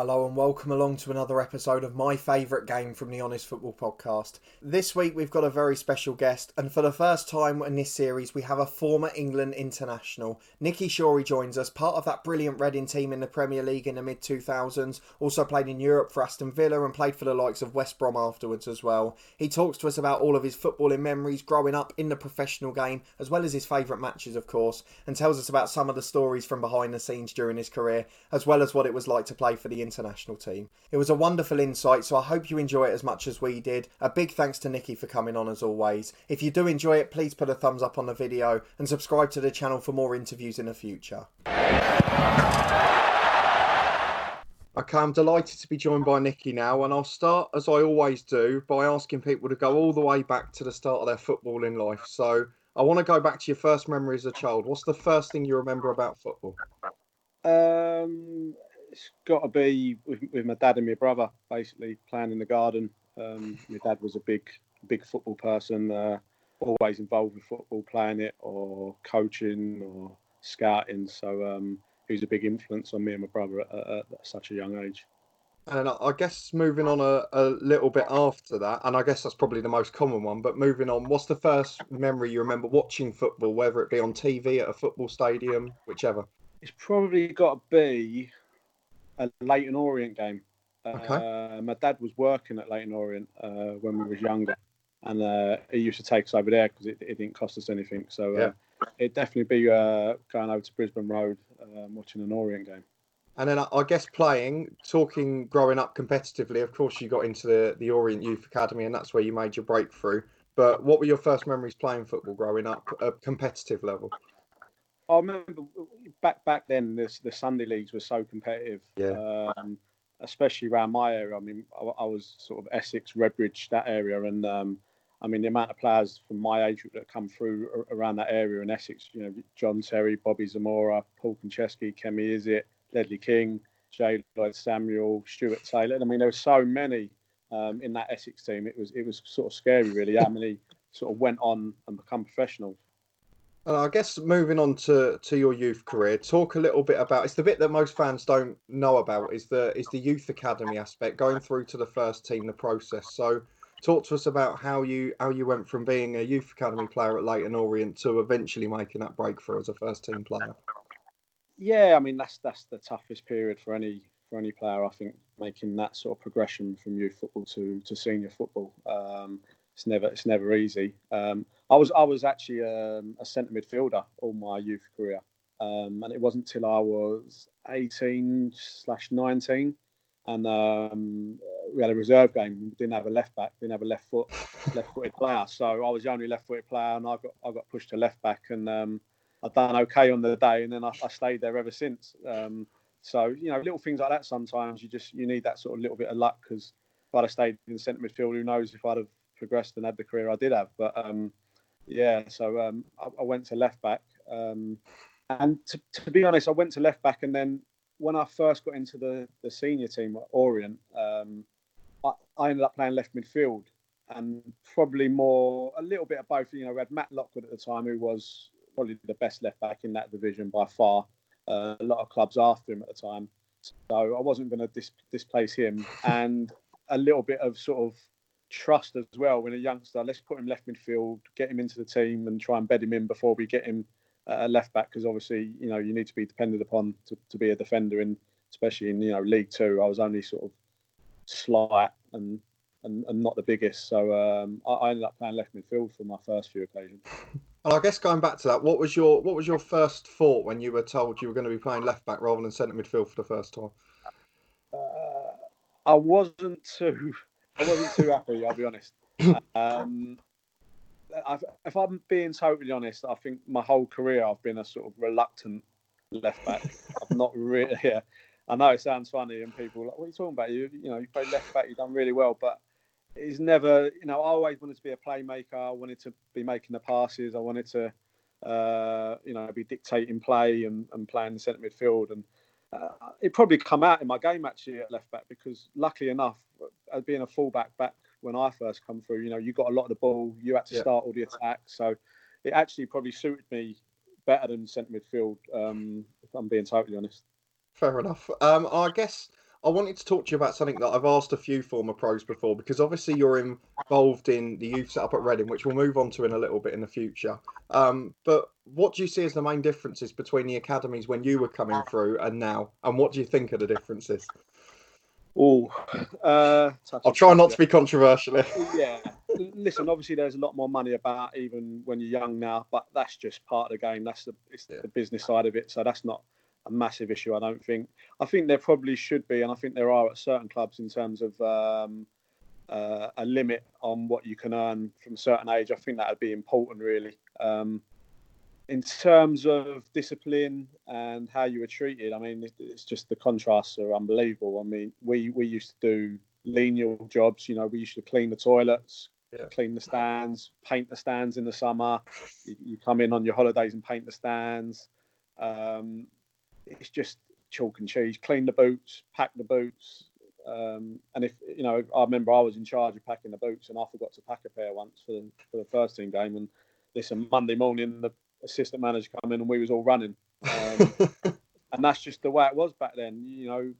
Hello and welcome along to another episode of my favourite game from the Honest Football Podcast. This week we've got a very special guest, and for the first time in this series, we have a former England international. Nicky Shorey joins us, part of that brilliant Reading team in the Premier League in the mid 2000s, also played in Europe for Aston Villa and played for the likes of West Brom afterwards as well. He talks to us about all of his footballing memories growing up in the professional game, as well as his favourite matches, of course, and tells us about some of the stories from behind the scenes during his career, as well as what it was like to play for the international team. It was a wonderful insight, so I hope you enjoy it as much as we did. A big thanks to Nicky for coming on as always. If you do enjoy it, please put a thumbs up on the video and subscribe to the channel for more interviews in the future. Okay, I'm delighted to be joined by Nicky now, and I'll start as I always do by asking people to go all the way back to the start of their footballing life. So I want to go back to your first memory as a child. What's the first thing you remember about football? Um, it's got to be with, with, my dad and my brother, basically playing in the garden. Um, my dad was a big, big football person, uh, always involved with football, playing it or coaching or scouting. So um, he was a big influence on me and my brother at, at, at such a young age. And I guess moving on a, a little bit after that, and I guess that's probably the most common one, but moving on, what's the first memory you remember watching football, whether it be on TV, at a football stadium, whichever? It's probably got to be a Leyton Orient game. Okay. Uh, my dad was working at Leyton Orient uh, when we was younger, and uh, he used to take us over there because it, it, didn't cost us anything. So uh, yeah. it'd definitely be uh, going over to Brisbane Road um, watching an Orient game. And then I guess playing, talking, growing up competitively. Of course, you got into the, the Orient Youth Academy, and that's where you made your breakthrough. But what were your first memories playing football growing up at competitive level? I remember back back then, this, the Sunday leagues were so competitive. Yeah. Um, especially around my area. I mean, I, I, was sort of Essex, Redbridge, that area, and um, I mean the amount of players from my age group that come through around that area in Essex. You know, John Terry, Bobby Zamora, Paul Konchesky, Kemi Izzet, Ledley King, Jay Lloyd Samuel, Stuart Taylor. I mean, there were so many um, in that Essex team. It was it was sort of scary, really, how many sort of went on and become professionals. Uh, I guess moving on to, to your youth career, talk a little bit about it's the bit that most fans don't know about is the is the youth academy aspect, going through to the first team, the process. So, talk to us about how you how you went from being a youth academy player at Leyton Orient to eventually making that breakthrough as a first team player. Yeah, I mean that's that's the toughest period for any for any player. I think making that sort of progression from youth football to to senior football. Um, it's never it's never easy. Um, I was I was actually um, a centre midfielder all my youth career, um, and it wasn't till I was 18 slash 19, and um, we had a reserve game. We didn't have a left back, didn't have a left foot left footed player, so I was the only left footed player, and I got I got pushed to left back, and um, I've done okay on the day, and then I, I stayed there ever since. Um, so you know, little things like that. Sometimes you just you need that sort of little bit of luck because if I'd have stayed in centre midfield, who knows if I'd have progressed and had the career I did have. But um, yeah, so um, I, I, went to left back, um, and to, to, be honest, I went to left back, and then when I first got into the the senior team at Orient, um, I, I, ended up playing left midfield, and probably more a little bit of both. You know, we had Matt Lockwood at the time, who was probably the best left back in that division by far. Uh, a lot of clubs after him at the time, so I wasn't going to dis- displace him, and a little bit of sort of trust as well when a youngster. Let's put him left midfield, get him into the team, and try and bed him in before we get him a uh, left back because obviously you know you need to be depended upon to, to be a defender in especially in you know League Two. I was only sort of slight and and, and not the biggest, so um, I, I ended up playing left midfield for my first few occasions. And I guess going back to that, what was your what was your first thought when you were told you were going to be playing left back rather than centre midfield for the first time? Uh, I wasn't too I wasn't too happy. I'll be honest. Um, if I'm being totally honest, I think my whole career I've been a sort of reluctant left back. I've not really. Yeah, I know it sounds funny, and people are like, "What are you talking about? You, you know, you play left back. You've done really well." But it's never. You know, I always wanted to be a playmaker. I wanted to be making the passes. I wanted to, uh, you know, be dictating play and, and playing the centre midfield. And uh, it probably come out in my game actually at left back because luckily enough, as being a fullback back when I first come through, you know, you got a lot of the ball, you had to yeah. start all the attacks, so it actually probably suited me better than centre midfield. Um, if I'm being totally honest. Fair enough. Um, I guess I wanted to talk to you about something that I've asked a few former pros before because obviously you're involved in the youth setup at Reading, which we'll move on to in a little bit in the future. Um, but what do you see as the main differences between the academies when you were coming through and now? And what do you think are the differences? Oh, uh, I'll try not to be controversial. yeah, listen. Obviously, there's a lot more money about even when you're young now, but that's just part of the game. That's the it's yeah. the business side of it. So that's not a massive issue. I don't think. I think there probably should be, and I think there are at certain clubs in terms of um, uh, a limit on what you can earn from a certain age. I think that would be important, really. Um, in terms of discipline and how you were treated, I mean, it's just the contrasts are unbelievable. I mean, we we used to do lineal jobs. You know, we used to clean the toilets, yeah. clean the stands, paint the stands in the summer. You, you, come in on your holidays and paint the stands. Um, it's just chalk and cheese. Clean the boots, pack the boots. Um, and if you know, I remember I was in charge of packing the boots, and I forgot to pack a pair once for the, for the first team game. And this Monday morning, the assistant manager come in and we was all running. Um, and that's just the way it was back then. You know,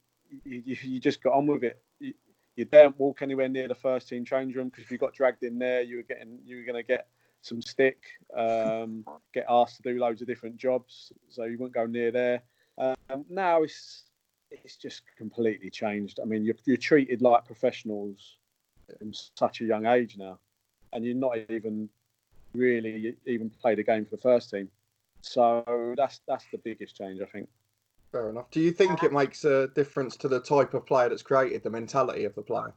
you, you, you just got on with it. You, you, don't walk anywhere near the first team change room because if you got dragged in there, you were getting you were going to get some stick, um, get asked to do loads of different jobs, so you wouldn't go near there. Um, now it's it's just completely changed. I mean, you're, you're treated like professionals in such a young age now, and you're not even really even played a game for the first team. So that's that's the biggest change, I think. Fair enough. Do you think it makes a difference to the type of player that's created, the mentality of the player?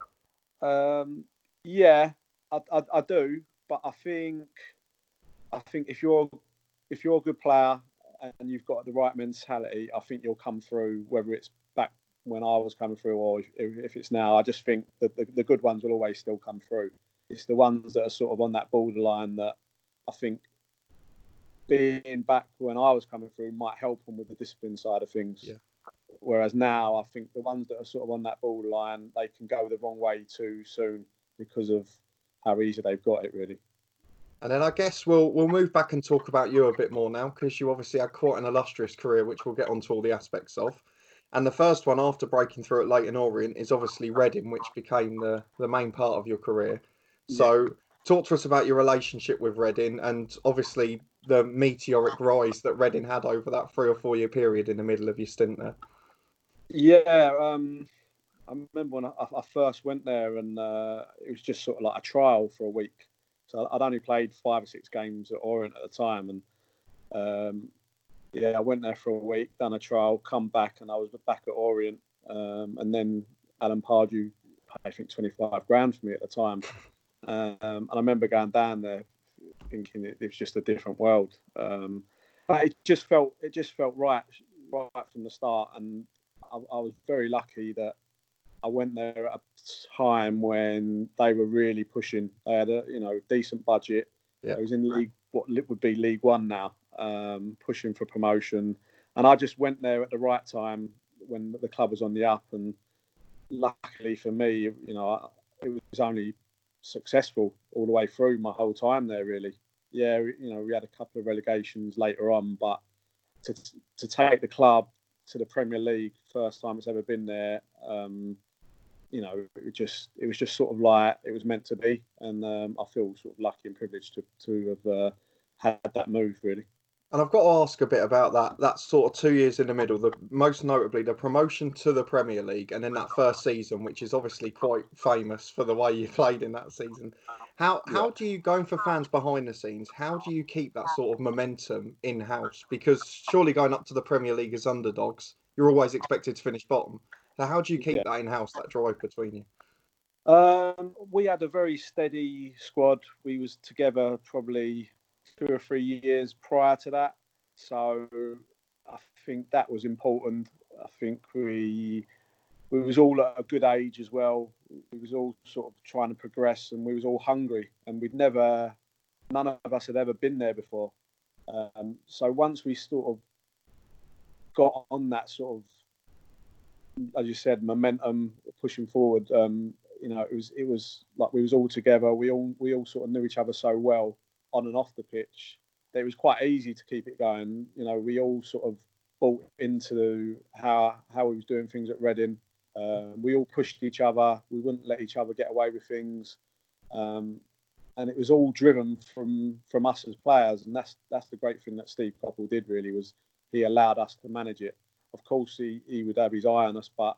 Um, yeah, I, I, I, do, but I think I think if you're if you're a good player and you've got the right mentality, I think you'll come through. Whether it's back when I was coming through or if, if it's now, I just think that the, the good ones will always still come through. It's the ones that are sort of on that borderline that I think being back when I was coming through might help them with the discipline side of things. Yeah. Whereas now, I think the ones that are sort of on that borderline, they can go the wrong way too soon because of how easy they've got it, really. And then I guess we'll we'll move back and talk about you a bit more now because you obviously had quite an illustrious career, which we'll get onto all the aspects of. And the first one after breaking through at Leyton Orient is obviously Reading, which became the the main part of your career. So talk to us about your relationship with Reading and obviously the meteoric rise that Reading had over that three or four year period in the middle of your stint there. Yeah, um, I remember when I, I, first went there, and uh, it was just sort of like a trial for a week. So I'd only played five or six games at Orient at the time, and um, yeah, I went there for a week, done a trial, come back, and I was back at Orient, um, and then Alan Pardew, I think twenty five grand for me at the time. Um, and I remember going down there thinking it, it was just a different world. Um, but it just felt it just felt right right from the start, and I, I, was very lucky that I went there at a time when they were really pushing. They had a you know decent budget. Yeah. It was in league what would be League One now, um, pushing for promotion, and I just went there at the right time when the club was on the up, and luckily for me, you know, it was only successful all the way through my whole time there. Really, yeah, you know, we had a couple of relegations later on, but to to take the club to the Premier League, first time it's ever been there. Um, you know, it just it was just sort of like it was meant to be, and um, I feel sort of lucky and privileged to to have uh, had that move really. And I've got to ask a bit about that. That sort of two years in the middle, the most notably the promotion to the Premier League, and then that first season, which is obviously quite famous for the way you played in that season. How how do you going for fans behind the scenes? How do you keep that sort of momentum in house? Because surely going up to the Premier League as underdogs, you're always expected to finish bottom. So how do you keep yeah. that in house, that drive between you? Um, we had a very steady squad. We was together probably two or three years prior to that. So I think that was important. I think we we was all at a good age as well. We was all sort of trying to progress, and we was all hungry, and we'd never, none of us had ever been there before. Um, so once we sort of got on that sort of, as you said, momentum pushing forward, um, you know, it was it was like we was all together. We all we all sort of knew each other so well on and off the pitch it was quite easy to keep it going. You know, we all sort of bought into how how we was doing things at Reading. Uh, we all pushed each other. We wouldn't let each other get away with things, um, and it was all driven from from us as players. And that's that's the great thing that Steve Coppell did. Really, was he allowed us to manage it. Of course, he, he would have his eye on us, but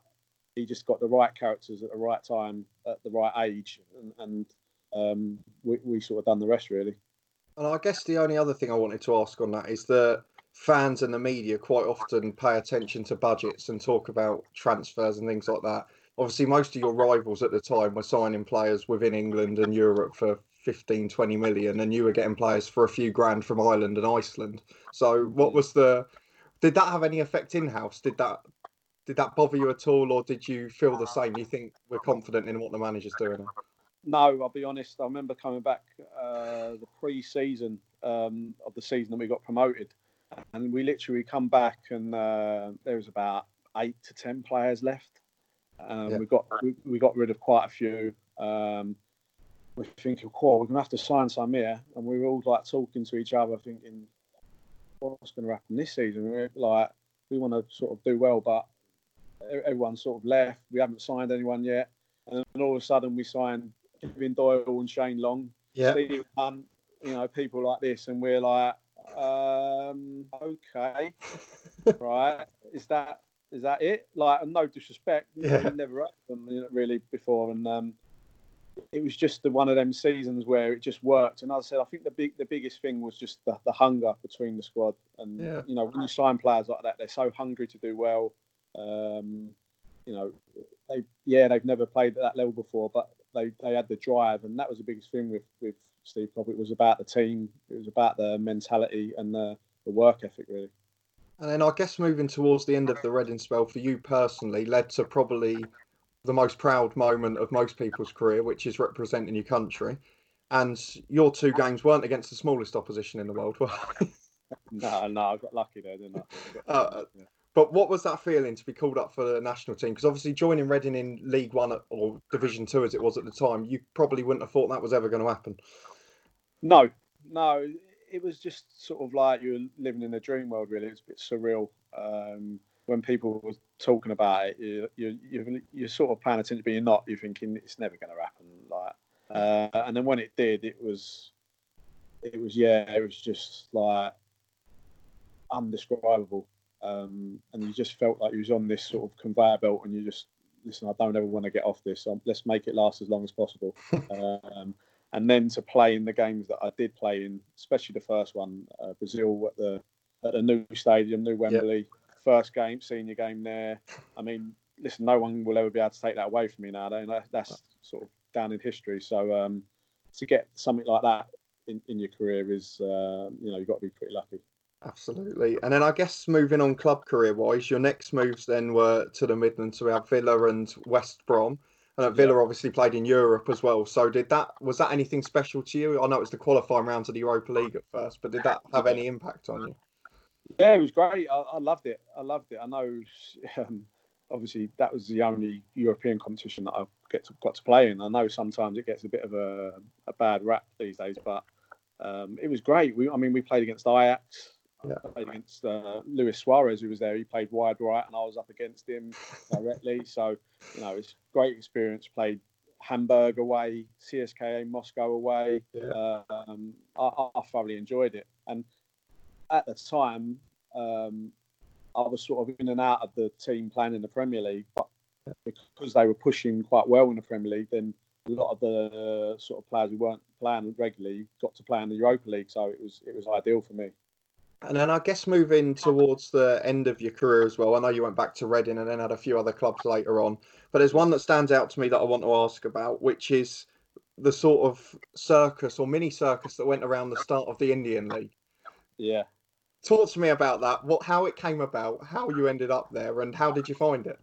he just got the right characters at the right time at the right age, and, and um, we, we sort of done the rest really. And I guess the only other thing I wanted to ask on that is that fans and the media quite often pay attention to budgets and talk about transfers and things like that. Obviously, most of your rivals at the time were signing players within England and Europe for 15, 20 million, and you were getting players for a few grand from Ireland and Iceland. So, what was the? Did that have any effect in house? Did that did that bother you at all, or did you feel the same? You think we're confident in what the manager's doing? No, I'll be honest. I remember coming back uh, the pre-season um, of the season that we got promoted, and we literally come back and uh, there was about eight to ten players left. Um, yeah. We got we, we, got rid of quite a few. Um, we're thinking, "Cool, we're gonna have to sign some here," and we were all like talking to each other, thinking, "What's going to happen this season?" We're like, we want to sort of do well, but everyone sort of left. We haven't signed anyone yet, and then all of a sudden we signed Kevin Doyle and Shane Long, yeah, Steve Hunt, you know, people like this, and we're like, um, okay, right? Is that is that it? Like, and no disrespect, yeah. never them really before, and um, it was just the one of them seasons where it just worked. And as I said, I think the big the biggest thing was just the, the hunger between the squad, and yeah. you know, when you sign players like that, they're so hungry to do well. Um, you know, they yeah, they've never played at that level before, but they, they had the drive, and that was the biggest thing with with Steve Coppell. It was about the team, it was about the mentality and the, the work ethic, really. And then I guess moving towards the end of the Reading spell for you personally led to probably the most proud moment of most people's career, which is representing your country. And your two games weren't against the smallest opposition in the world, were no, no, I got lucky there, didn't I? Uh, yeah. But what was that feeling to be called up for the national team? Because obviously joining Reading in League One or Division Two as it was at the time, you probably wouldn't have thought that was ever going to happen. No, no, it was just sort of like you were living in a dream world. Really, it was a bit surreal. Um, when people were talking about it, you, you, you, you're sort of paying attention, but you're not. You're thinking it's never going to happen. Like, uh, and then when it did, it was, it was yeah, it was just like undescribable. Um, and you just felt like you was on this sort of conveyor belt, and you just listen. I don't ever want to get off this. So let's make it last as long as possible. um, and then to play in the games that I did play in, especially the first one, uh, Brazil at the at the new stadium, new Wembley, yep. first game, senior game there. I mean, listen, no one will ever be able to take that away from me now. That's sort of down in history. So um, to get something like that in, in your career is, uh, you know, you've got to be pretty lucky. Absolutely. And then I guess moving on club career wise, your next moves then were to the Midlands. So we have Villa and West Brom. And Villa yeah. obviously played in Europe as well. So did that was that anything special to you? I know it was the qualifying round to the Europa League at first, but did that have any impact on you? Yeah, it was great. I, I loved it. I loved it. I know um, obviously that was the only European competition that I get to, got to play in. I know sometimes it gets a bit of a, a bad rap these days, but um, it was great. We, I mean, we played against Ajax, yeah. I played against uh, Luis Suarez, who was there. He played wide right, and I was up against him directly. so, you know, it's great experience. Played Hamburg away, CSKA Moscow away. Yeah. Um, I, I, thoroughly enjoyed it. And at the time, um, I was sort of in and out of the team playing in the Premier League, but because they were pushing quite well in the Premier League, then a lot of the uh, sort of players who weren't playing regularly got to play in the Europa League, so it was it was ideal for me. And then I guess moving towards the end of your career as well. I know you went back to Reading and then had a few other clubs later on, but there's one that stands out to me that I want to ask about, which is the sort of circus or mini circus that went around the start of the Indian League. Yeah. Talk to me about that. What, how it came about, how you ended up there, and how did you find it?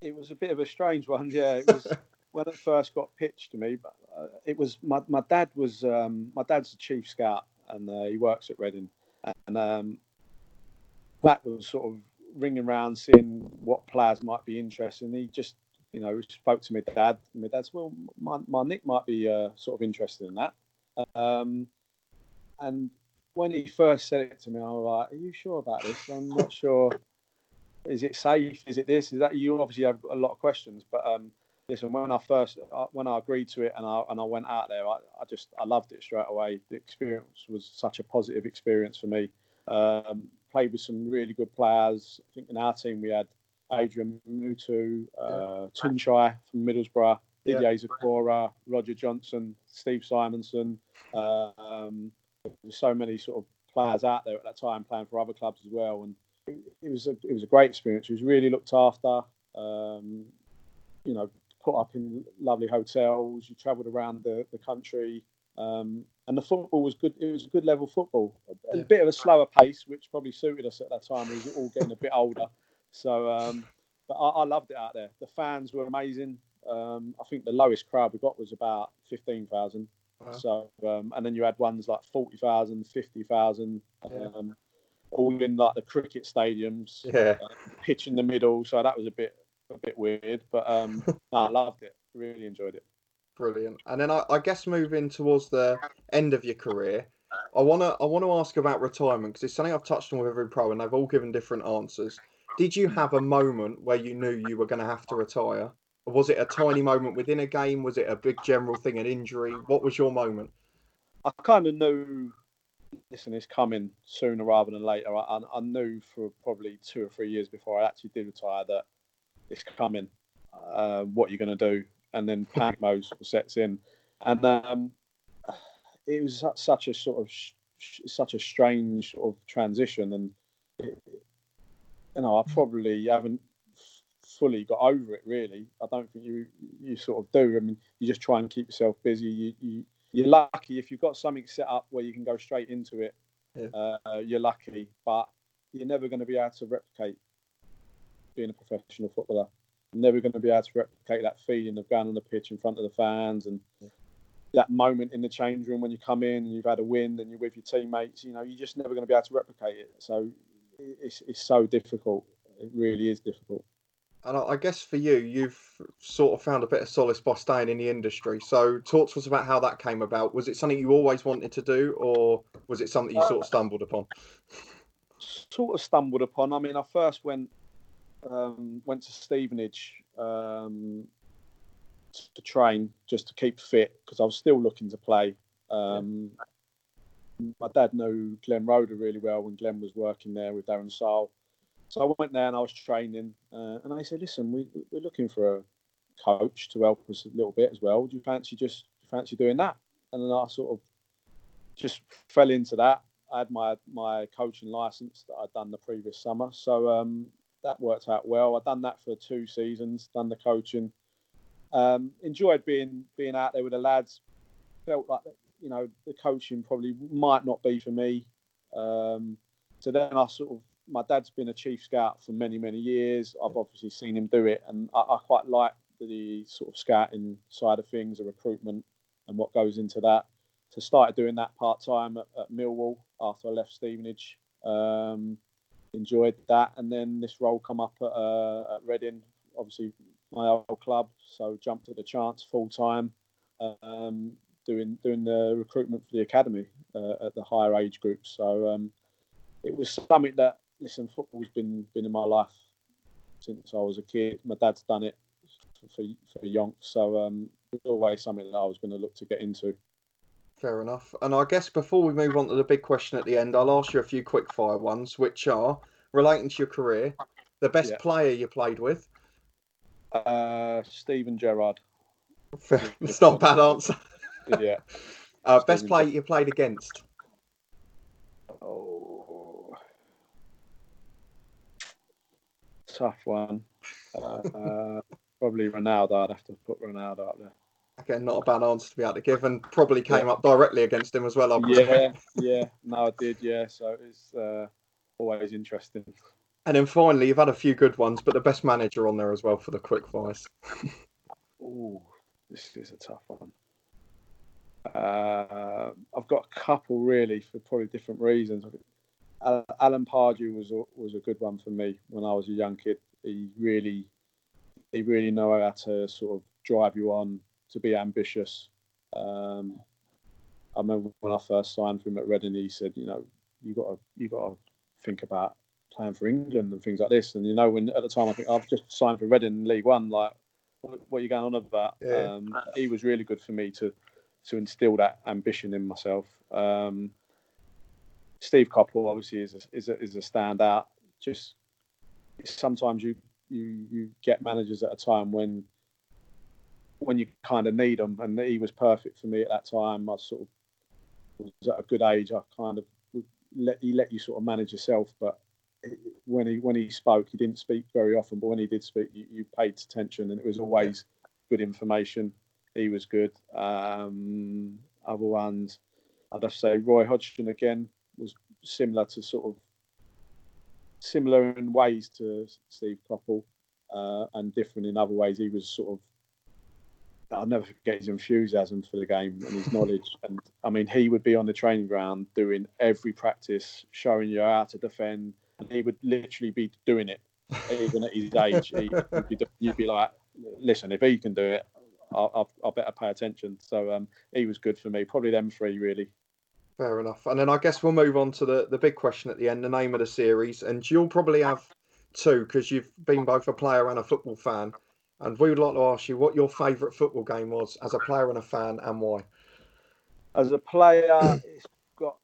It was a bit of a strange one. Yeah, it was when it first got pitched to me. But uh, it was my my dad was um, my dad's a chief scout, and uh, he works at Reading and um, Matt was sort of ringing around seeing what players might be interested. And he just, you know, spoke to my dad. And my dad's, well, my, my Nick might be uh, sort of interested in that. Um, and when he first said it to me, I was like, "Are you sure about this?" I'm not sure. is it safe? Is it this? Is that? You obviously have a lot of questions, but um, listen, when I first uh, when I agreed to it and I and I went out there, I, I just I loved it straight away. The experience was such a positive experience for me. Um, played with some really good players. I think in our team we had Adrian Mutu, uh, Tuncay from Middlesbrough, Didier yeah. Zokora, Roger Johnson, Steve Simonsen. Uh, um, there's so many sort of players out there at that time playing for other clubs as well, and it, it was a it was a great experience. It was really looked after. Um, you know, put up in lovely hotels. You travelled around the, the country, um, and the football was good. It was a good level football. A, yeah. bit of a slower pace, which probably suited us at that time. We were all getting a bit older, so um, but I, I, loved it out there. The fans were amazing. Um, I think the lowest crowd we got was about fifteen thousand. Wow. So um, and then you had ones like 40,000, 50,000, yeah. Um, all in like the cricket stadiums. Yeah, uh, pitch in the middle. So that was a bit a bit weird, but um, no, I loved it. Really enjoyed it. Brilliant. And then I, I guess moving towards the end of your career, I wanna I want to ask about retirement because it's something I've touched on with every pro, and they've all given different answers. Did you have a moment where you knew you were going to have to retire? Or was it a tiny moment within a game? Was it a big general thing, an injury? What was your moment? I kind of knew. Listen, it's coming sooner rather than later. I, I knew for probably two or three years before I actually did retire that it's coming. Uh, what you're going to do, and then panic mode sets in, and um, it was such a sort of such a strange sort of transition, and it, you know I probably haven't fully got over it. Really, I don't think you you sort of do. I mean, you just try and keep yourself busy. You, you you're lucky if you've got something set up where you can go straight into it. Yeah. Uh, you're lucky, but you're never going to be able to replicate being a professional footballer. never going to be able to replicate that feeling of going on the pitch in front of the fans and that moment in the change room when you come in and you've had a win and you're with your teammates. You know, you're just never going to be able to replicate it. So it's, it's so difficult. It really is difficult. And I guess for you, you've sort of found a bit of solace by staying in the industry. So, talk to us about how that came about. Was it something you always wanted to do, or was it something you uh, sort of stumbled upon? Sort of stumbled upon. I mean, I first went um, went to Stevenage um, to train just to keep fit because I was still looking to play. Um, my dad knew Glenn Roeder really well when Glenn was working there with Darren Sarll. So I went there and I was training, uh, and I said, "Listen, we, we're looking for a coach to help us a little bit as well. Do you fancy just you fancy doing that?" And then I sort of just fell into that. I had my my coaching license that I'd done the previous summer, so um, that worked out well. I've done that for two seasons, done the coaching. Um, enjoyed being being out there with the lads. Felt like you know the coaching probably might not be for me. Um, so then I sort of my dad's been a chief scout for many many years. I've obviously seen him do it, and I, I quite like the sort of scouting side of things, the recruitment, and what goes into that. So started doing that part time at, at, Millwall after I left Stevenage. Um, enjoyed that. And then this role come up at, uh, at Reading, obviously my old club. So jumped at the chance full time, um, doing doing the recruitment for the academy uh, at the higher age group. So um, it was something that listen, football's been been in my life since I was a kid. My dad's done it for for, young, so um, it was always something that I was going to look to get into. Fair enough. And I guess before we move on to the big question at the end, I'll ask you a few quick fire ones, which are relating to your career, the best yeah. player you played with. Uh, Steven Gerrard. it's not a bad answer. yeah. Uh, best player you played against. Oh, tough one. Uh, uh, probably Ronaldo. I'd have to put Ronaldo up there. Again, not a bad answer to be able to give, and probably came yeah. up directly against him as well. I yeah, yeah, no, I did. Yeah, so it's uh, always interesting. And then finally, you've had a few good ones, but the best manager on there as well for the quick fires. oh, this is a tough one. Uh, I've got a couple really for probably different reasons. Alan Pardew was a, was a good one for me when I was a young kid. He really he really know how to sort of drive you on to be ambitious. Um, I remember when I first signed for him at Reading, he said, you know, you got to you got to think about playing for England and things like this. And you know, when at the time I think I've just signed for Reading League One, like what, what are you going on about? Yeah. Um, he was really good for me to to instill that ambition in myself. Um, Steve Coppell obviously is a, is a, is a standout. Just sometimes you you you get managers at a time when when you kind of need them, and he was perfect for me at that time. I sort of was at a good age. I kind of let he let you sort of manage yourself, but when he when he spoke, he didn't speak very often, but when he did speak, you, you paid attention, and it was always good information. He was good. Um, other ones, I'd have to say Roy Hodgson again was similar to sort of similar in ways to Steve Coppell, uh, and different in other ways. He was sort of I'll never forget his enthusiasm for the game and his knowledge. And I mean, he would be on the training ground doing every practice, showing you how to defend, and he would literally be doing it, even at his age. He, would be, you'd be like, listen, if he can do it, I'll, I'll, better pay attention. So um, he was good for me. Probably them three, really. Fair enough. And then I guess we'll move on to the, the big question at the end, the name of the series. And you'll probably have two because you've been both a player and a football fan. And we would like to ask you what your favourite football game was as a player and a fan and why. As a player, it's got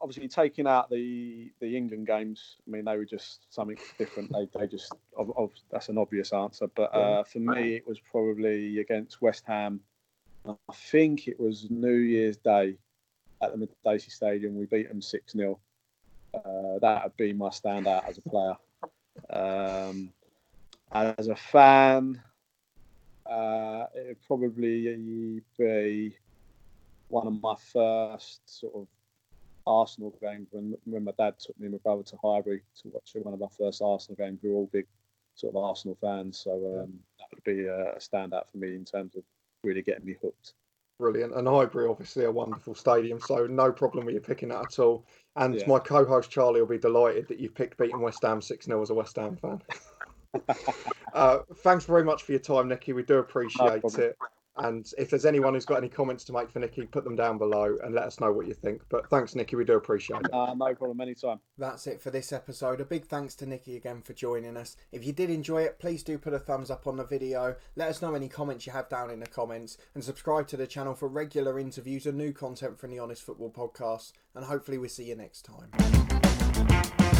obviously taking out the the England games. I mean, they were just something different. They they just of, of, that's an obvious answer. But uh, for me, it was probably against West Ham. I think it was New Year's Day at the Madejski Stadium. We beat them six 0 uh, That would be my standout as a player. Um, as a fan, uh, it would probably be one of my first sort of Arsenal games when when my dad took me and my brother to Highbury to watch one of our first Arsenal games. We were all big sort of Arsenal fans, so um, that would be a standout for me in terms of really getting me hooked. Brilliant. And Highbury, obviously, a wonderful stadium, so no problem with you picking that at all. And yeah. my co host Charlie will be delighted that you've picked beating West Ham 6 0 as a West Ham fan. uh, thanks very much for your time, Nicky. We do appreciate no it. And if there's anyone who's got any comments to make for Nicky, put them down below and let us know what you think. But thanks, Nicky. We do appreciate it. Uh, no problem. Anytime. That's it for this episode. A big thanks to Nicky again for joining us. If you did enjoy it, please do put a thumbs up on the video. Let us know any comments you have down in the comments. And subscribe to the channel for regular interviews and new content from the Honest Football Podcast. And hopefully, we'll see you next time.